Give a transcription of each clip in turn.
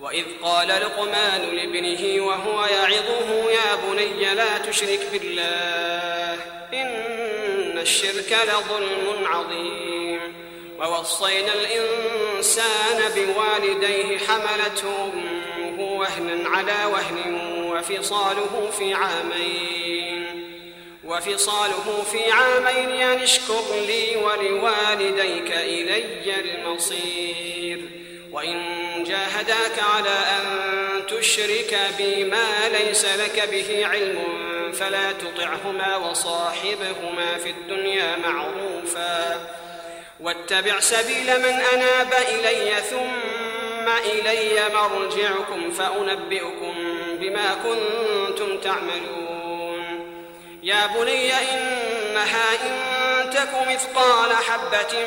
وإذ قال لقمان لابنه وهو يعظه يا بني لا تشرك بالله إن الشرك لظلم عظيم. ووصينا الإنسان بوالديه حملته أمه وهنا على وهن وفصاله في عامين. وفصاله في عامين أن اشكر لي ولوالديك إلي المصير. وإن جاهداك على أن تشرك بي ما ليس لك به علم فلا تطعهما وصاحبهما في الدنيا معروفا. واتبع سبيل من أناب إلي ثم إلي مرجعكم فأنبئكم بما كنتم تعملون. يا بني إنها إن تك مثقال حبة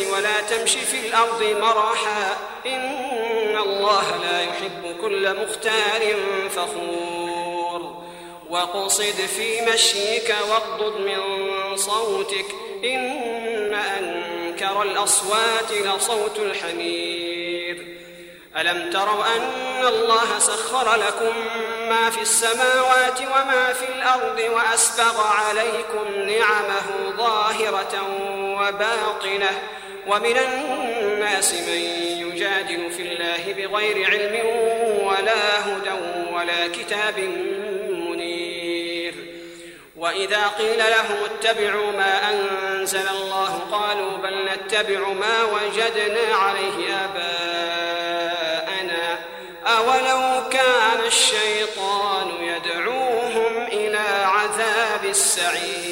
ولا تمش في الأرض مرحا إن الله لا يحب كل مختال فخور. وقصد في مشيك واغضض من صوتك. إن أنكر الأصوات لصوت الحمير. ألم تروا أن الله سخر لكم ما في السماوات وما في الأرض وأسبغ عليكم نعمه ظاهرة وباطنة. ومن الناس من يجادل في الله بغير علم ولا هدى ولا كتاب منير. وإذا قيل لهم اتبعوا ما أنزل الله قالوا بل نتبع ما وجدنا عليه آباءنا. أولو كان الشيطان يدعوهم إلى عذاب السعير.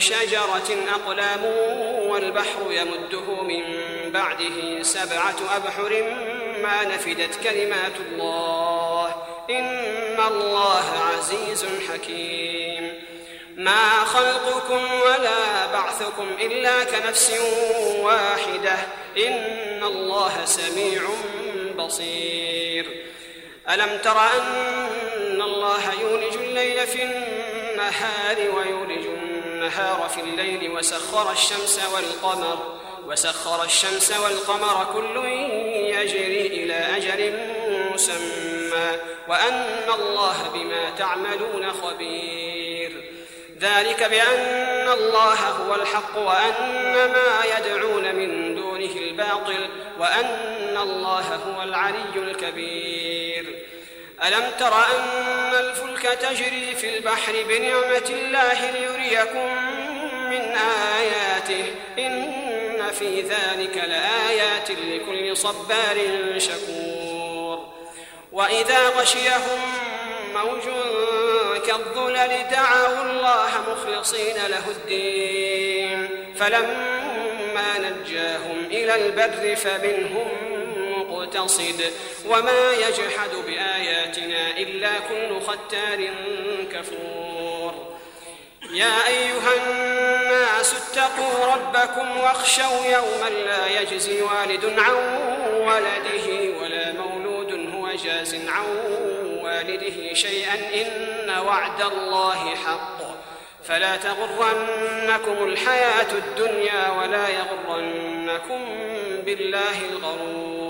شجرة أقلام والبحر يمده من بعده سبعة أبحر ما نفدت كلمات الله. إن الله عزيز حكيم. ما خلقكم ولا بعثكم إلا كنفس واحدة. إن الله سميع بصير. ألم تر أن الله يولج الليل في النهار ويولج النهار في الليل وسخر الشمس والقمر وسخر الشمس والقمر كل يجري إلى أجل مسمى وأن الله بما تعملون خبير. ذلك بأن الله هو الحق وأن ما يدعون من دونه الباطل وأن الله هو العلي الكبير. ألم تر أن الفلك تجري في البحر بنعمة الله ليريكم من آياته. إن في ذلك لآيات لكل صبار شكور. وإذا غشيهم موج كالظلل دعوا الله مخلصين له الدين. فلما نجاهم إلى البر فمنهم مقتصد وما يجحد بآياتنا إلا كل ختار كفور. يا أيها الناس اتقوا ربكم واخشوا يوما لا يجزي والد عن ولده ولا مولود هو جاز عن والده شيئا إن وعد الله حق. فلا تغرنكم الحياة الدنيا ولا يغرنكم بالله الغرور.